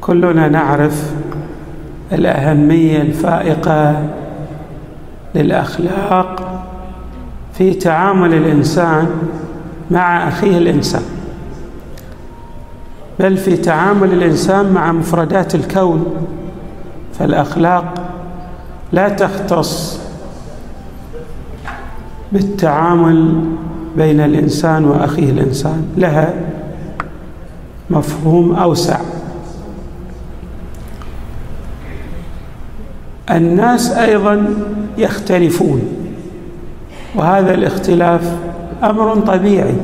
كلنا نعرف الأهمية الفائقة للأخلاق في تعامل الإنسان مع أخيه الإنسان بل في تعامل الإنسان مع مفردات الكون. فالأخلاق لا تختص بالتعامل بين الإنسان وأخيه الإنسان لها مفهوم أوسع. الناس أيضا يختلفون وهذا الاختلاف أمر طبيعي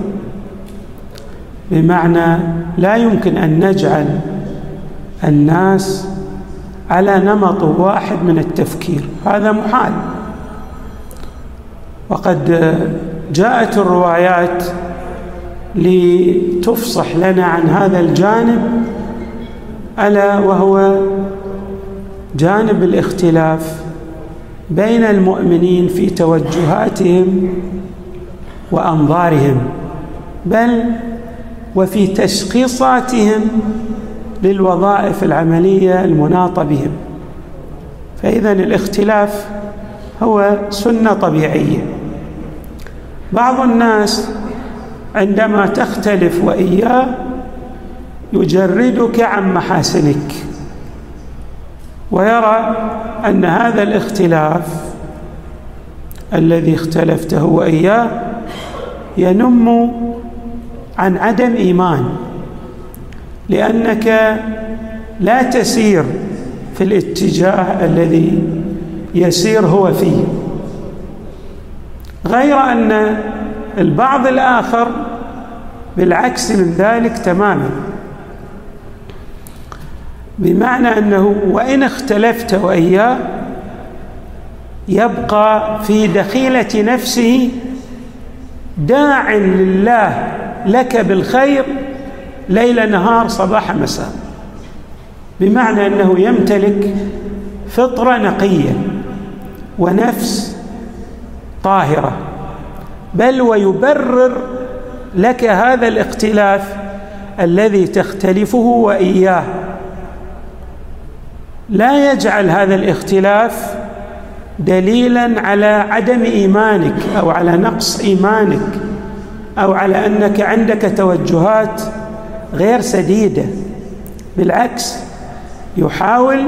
بمعنى لا يمكن أن نجعل الناس على نمط واحد من التفكير هذا محال. وقد جاءت الروايات لتفصح لنا عن هذا الجانب ألا وهو جانب الاختلاف بين المؤمنين في توجهاتهم وأنظارهم بل وفي تشخيصاتهم للوظائف العملية المناطة بهم. فإذا الاختلاف هو سنة طبيعية. بعض الناس عندما تختلف وإياه يجردك عن محاسنك. ويرى أن هذا الاختلاف الذي اختلفته واياه ينم عن عدم إيمان لأنك لا تسير في الاتجاه الذي يسير هو فيه. غير أن البعض الآخر بالعكس من ذلك تماما. بمعنى أنه وإن اختلفت واياه يبقى في دخيلة نفسه داع لله لك بالخير ليل نهار صباح مساء. بمعنى أنه يمتلك فطرة نقية ونفس طاهرة بل ويبرر لك هذا الاختلاف الذي تختلفه وإياه. لا يجعل هذا الاختلاف دليلا على عدم إيمانك أو على نقص إيمانك أو على أنك عندك توجهات غير سديدة. بالعكس يحاول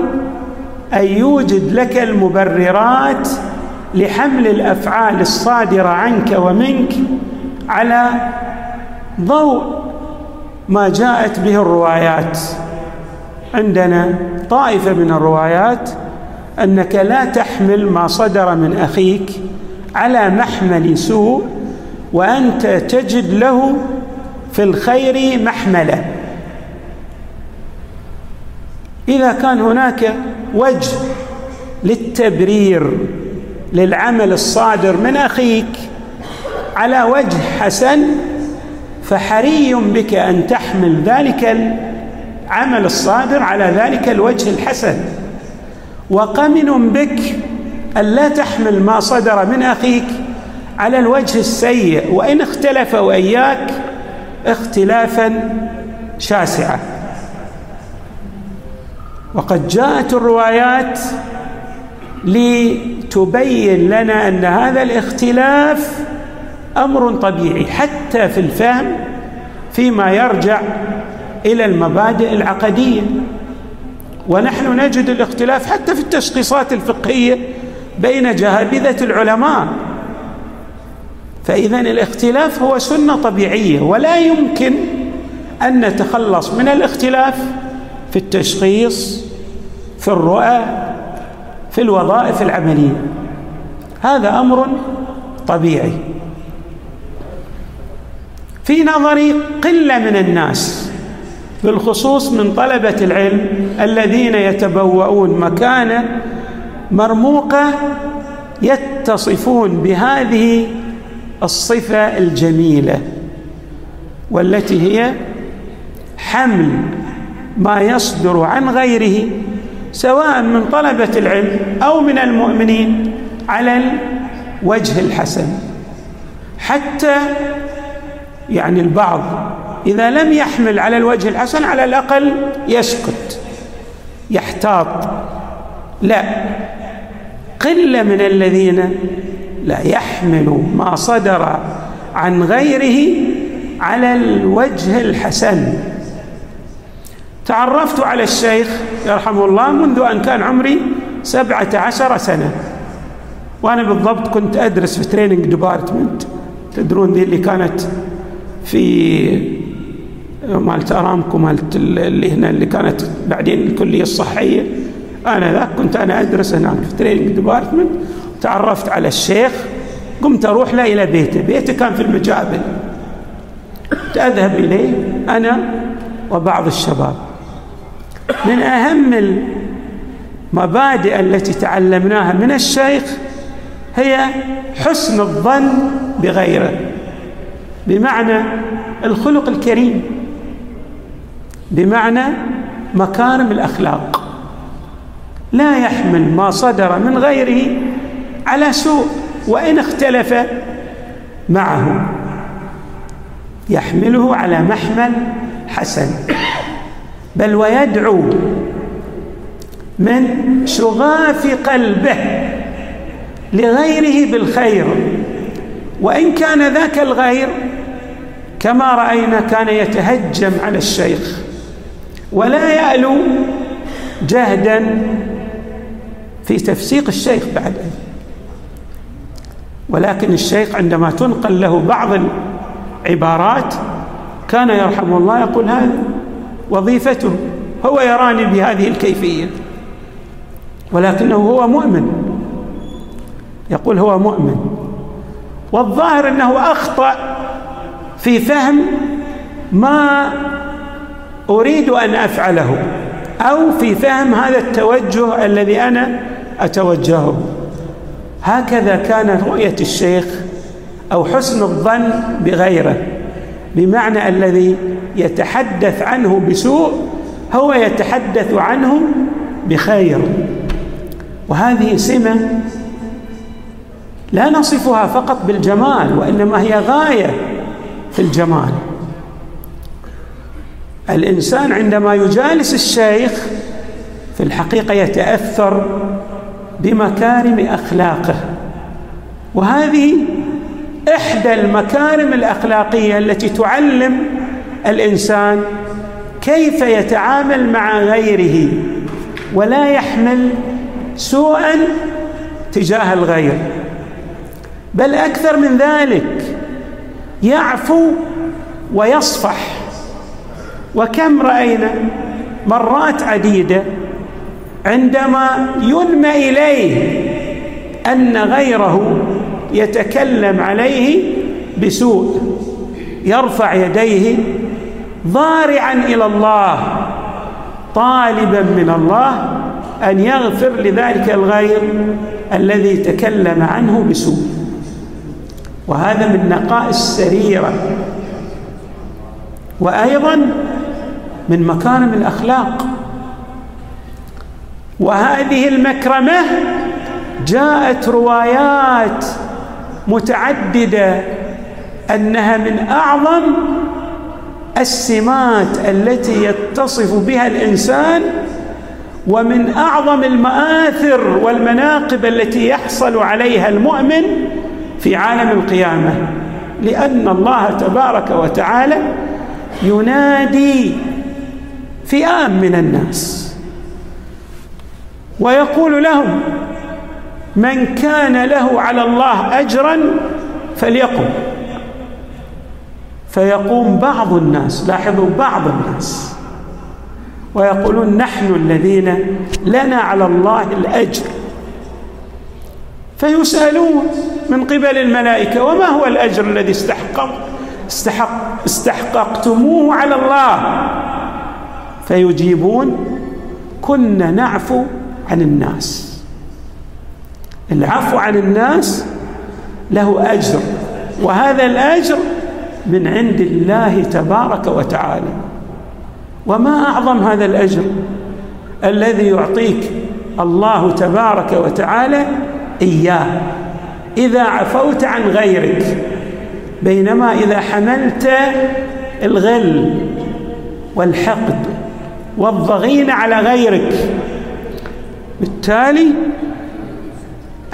أن يوجد لك المبررات لحمل الأفعال الصادرة عنك ومنك على ضوء ما جاءت به الروايات عندنا. طائفة من الروايات أنك لا تحمل ما صدر من أخيك على محمل سوء وأنت تجد له في الخير محملة. إذا كان هناك وجه للتبرير للعمل الصادر من أخيك على وجه حسن فحري بك أن تحمل ذلك العمل الصادر على ذلك الوجه الحسن. وقمن بك أن لا تحمل ما صدر من أخيك على الوجه السيء وإن اختلف وإياك اختلافا شاسعا وقد جاءت الروايات لتبين لنا أن هذا الاختلاف أمر طبيعي حتى في الفهم فيما يرجع إلى المبادئ العقدية. ونحن نجد الاختلاف حتى في التشخيصات الفقهية بين جهابذه العلماء. فاذا الاختلاف هو سنة طبيعية ولا يمكن أن نتخلص من الاختلاف في التشخيص في الرؤى في الوظائف العملية. هذا أمر طبيعي. في نظري قلة من الناس بالخصوص من طلبة العلم الذين يتبوؤون مكانه مرموقه يتصفون بهذه الصفة الجميلة والتي هي حمل ما يصدر عن غيره سواء من طلبة العلم أو من المؤمنين على الوجه الحسن. حتى يعني البعض إذا لم يحمل على الوجه الحسن على الأقل يسكت يحتاط. لا. قلة من الذين لا يحمل ما صدر عن غيره على الوجه الحسن. تعرفت على الشيخ يرحمه الله منذ أن كان عمري سبعة عشر سنة. وأنا بالضبط كنت أدرس في training department تدرون دي اللي كانت في مالت أرامكو مالت اللي هنا اللي كانت بعدين الكلية الصحية. أنا ذاك كنت أنا أدرس هناك في training department تعرفت على الشيخ. قمت أروح له إلى بيته. بيته كان في المجابل. اذهب إليه أنا وبعض الشباب. من أهم المبادئ التي تعلمناها من الشيخ هي حسن الظن بغيره. بمعنى الخلق الكريم. بمعنى مكارم الأخلاق. لا يحمل ما صدر من غيره على سوء وإن اختلف معه. يحمله على محمل حسن. بل ويدعو من شغاف قلبه لغيره بالخير. وإن كان ذاك الغير كما رأينا كان يتهجم على الشيخ. ولا يألو جهدا في تفسيق الشيخ بعد. ولكن الشيخ عندما تنقل له بعض العبارات كان يرحمه الله يقول هذا وظيفته هو يراني بهذه الكيفية ولكنه هو مؤمن. يقول هو مؤمن. والظاهر أنه أخطأ في فهم ما أريد أن أفعله أو في فهم هذا التوجه الذي أنا أتوجهه. هكذا كانت رؤية الشيخ أو حسن الظن بغيره بمعنى الذي يتحدث عنه بسوء هو يتحدث عنه بخير. وهذه سمة لا نصفها فقط بالجمال وإنما هي غاية في الجمال. الإنسان عندما يجالس الشيخ في الحقيقة يتأثر بمكارم أخلاقه. وهذه إحدى المكارم الأخلاقية التي تعلم الإنسان كيف يتعامل مع غيره ولا يحمل سوءا تجاه الغير. بل أكثر من ذلك يعفو ويصفح. وكم رأينا؟ مرات عديدة عندما ينمى إليه أن غيره يتكلم عليه بسوء يرفع يديه ضارعا إلى الله طالبا من الله أن يغفر لذلك الغير الذي تكلم عنه بسوء. وهذا من نقاء السريره وأيضا من مكارم الأخلاق. وهذه المكرمة جاءت روايات متعددة أنها من أعظم السمات التي يتصف بها الإنسان ومن أعظم المآثر والمناقب التي يحصل عليها المؤمن في عالم القيامة. لأن الله تبارك وتعالى ينادي فئام من الناس. ويقول لهم من كان له على الله اجرا فليقم. فيقوم بعض الناس لاحظوا بعض الناس. ويقولون نحن الذين لنا على الله الأجر. فيسألون من قبل الملائكة وما هو الأجر الذي استحقق استحق استحققتموه على الله؟ فيجيبون كنا نعفو عن الناس. العفو عن الناس له أجر وهذا الأجر من عند الله تبارك وتعالى. وما أعظم هذا الأجر؟ الذي يعطيك الله تبارك وتعالى إياه. إذا عفوت عن غيرك بينما إذا حملت الغل والحقد والضغين على غيرك. بالتالي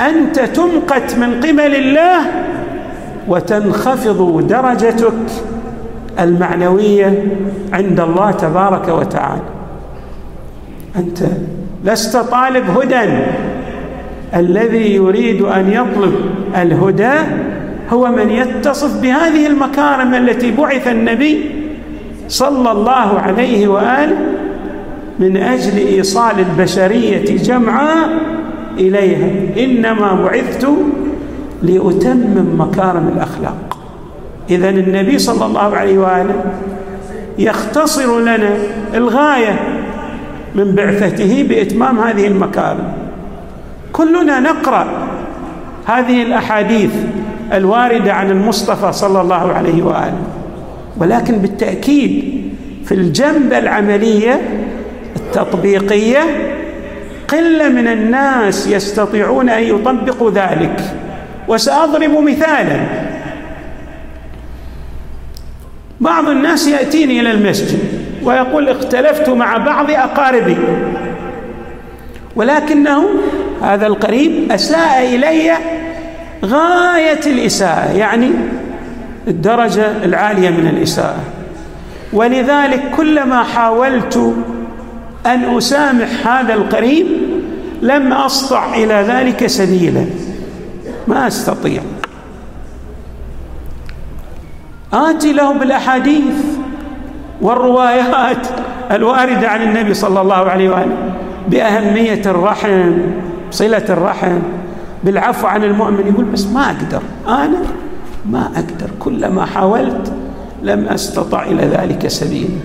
أنت تمقت من قبل الله وتنخفض درجتك المعنوية عند الله تبارك وتعالى. أنت لست طالب هدى. الذي يريد أن يطلب الهدى هو من يتصف بهذه المكارم التي بعث النبي صلى الله عليه وآله من أجل إيصال البشرية جمعاء إليها. إنما بعثت لأتمم مكارم الأخلاق. اذا النبي صلى الله عليه وآله يختصر لنا الغاية من بعثته بإتمام هذه المكارم. كلنا نقرأ هذه الأحاديث الواردة عن المصطفى صلى الله عليه وآله ولكن بالتأكيد في الجنبه العملية التطبيقيه قلة من الناس يستطيعون أن يطبقوا ذلك. وسأضرب مثالا. بعض الناس يأتيني إلى المسجد ويقول اختلفت مع بعض أقاربي ولكنه هذا القريب أساء إلي غاية الإساءة يعني الدرجة العالية من الإساءة. ولذلك كلما حاولت أن أسامح هذا القريب لم أسطع إلى ذلك سبيلا. ما أستطيع. آتي له بالأحاديث والروايات الواردة عن النبي صلى الله عليه وآله بأهمية الرحم صلة الرحم بالعفو عن المؤمن. يقول بس ما أقدر. أنا ما أقدر. كلما حاولت لم أستطع إلى ذلك سبيلا.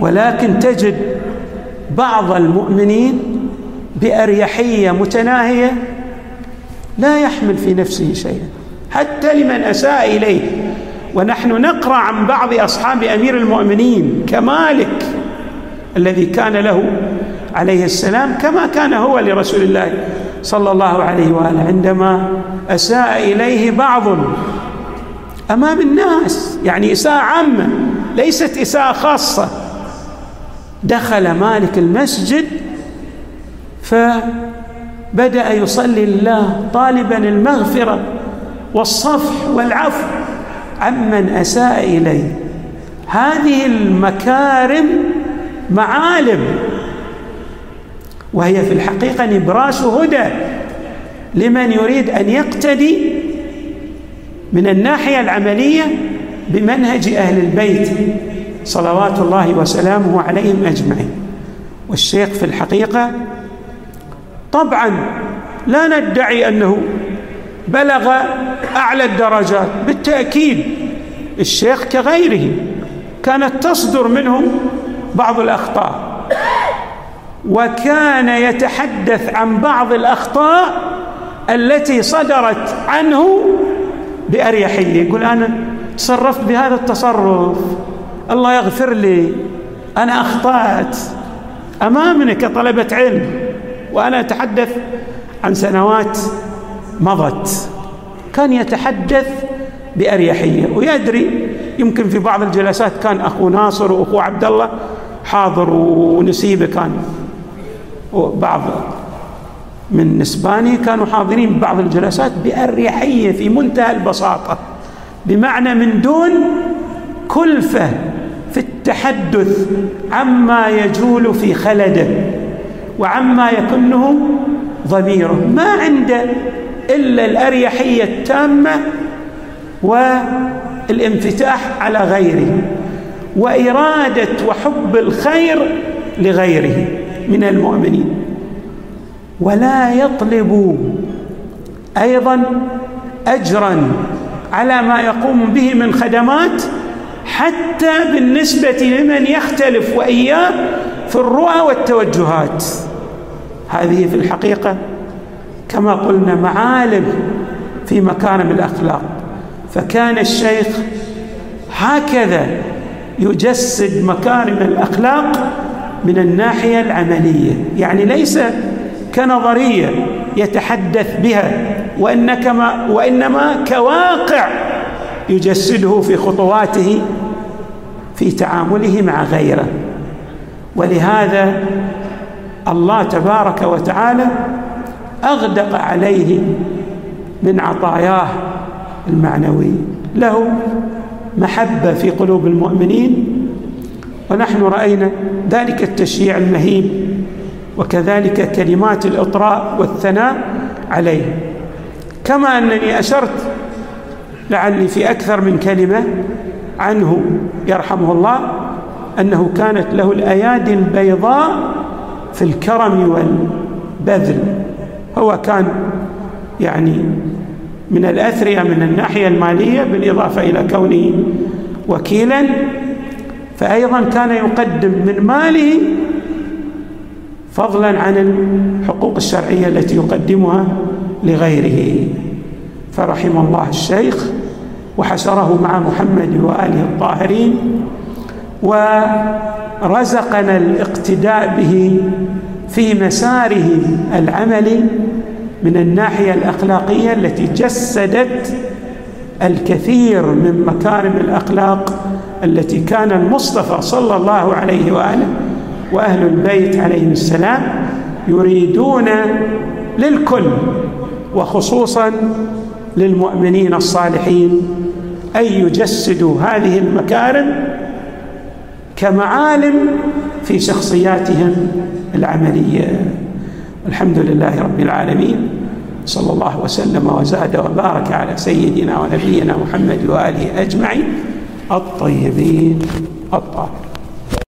ولكن تجد بعض المؤمنين بأريحية متناهية لا يحمل في نفسه شيئا. حتى لمن أساء إليه. ونحن نقرأ عن بعض أصحاب أمير المؤمنين كمالك الذي كان له عليه السلام كما كان هو لرسول الله صلى الله عليه وآله. عندما أساء إليه بعض أمام الناس يعني إساءة عامة ليست إساءة خاصة. دخل مالك المسجد فبدأ يصلي الله طالبا المغفرة والصفح والعفو عمن أساء إليه. هذه المكارم معالم وهي في الحقيقة نبراس هدى لمن يريد أن يقتدي من الناحية العملية بمنهج أهل البيت. صلوات الله وسلامه عليهم أجمعين. والشيخ في الحقيقة طبعا لا ندعي أنه بلغ أعلى الدرجات بالتأكيد الشيخ كغيره كانت تصدر منه بعض الأخطاء وكان يتحدث عن بعض الأخطاء التي صدرت عنه بأريحية. يقول أنا تصرفت بهذا التصرف. الله يغفر لي. أنا أخطأت. امامنا كطلبه علم. وأنا أتحدث عن سنوات مضت. كان يتحدث بأريحية. ويدري يمكن في بعض الجلسات كان أخو ناصر وأخو عبد الله حاضر ونسيبه كان. وبعض من نسباني كانوا حاضرين ببعض الجلسات بأريحية في منتهى البساطة. بمعنى من دون كلفة. التحدث عما يجول في خلده وعما يكنه ضميره. ما عنده إلا الأريحية التامة والانفتاح على غيره وإرادة وحب الخير لغيره من المؤمنين. ولا يطلب أيضا اجرا على ما يقوم به من خدمات حتى بالنسبة لمن يختلف وإياه في الرؤى والتوجهات. هذه في الحقيقة كما قلنا معالم في مكارم الأخلاق. فكان الشيخ هكذا يجسد مكارم الأخلاق من الناحية العملية. يعني ليس كنظرية يتحدث بها وإنما كواقع يجسده في خطواته في تعامله مع غيره. ولهذا الله تبارك وتعالى أغدق عليه من عطاياه المعنويه له محبة في قلوب المؤمنين ونحن رأينا ذلك التشييع المهيب وكذلك كلمات الإطراء والثناء عليه. كما أنني أشرت لعلي في أكثر من كلمة عنه يرحمه الله أنه كانت له الأيادي البيضاء في الكرم والبذل. هو كان يعني من الأثرياء من الناحية المالية بالإضافة إلى كونه وكيلا. فايضا كان يقدم من ماله فضلا عن الحقوق الشرعية التي يقدمها لغيره. فرحم الله الشيخ. وحشره مع محمد وآله الطاهرين ورزقنا الاقتداء به في مساره العملي من الناحية الأخلاقية التي جسدت الكثير من مكارم الأخلاق التي كان المصطفى صلى الله عليه وآله وأهل البيت عليهم السلام يريدون للكل وخصوصا للمؤمنين الصالحين أن يجسدوا هذه المكارم كمعالم في شخصياتهم العملية. الحمد لله رب العالمين. صلى الله وسلم وزاد وبارك على سيدنا ونبينا محمد وآله أجمعين الطيبين الطاهرين.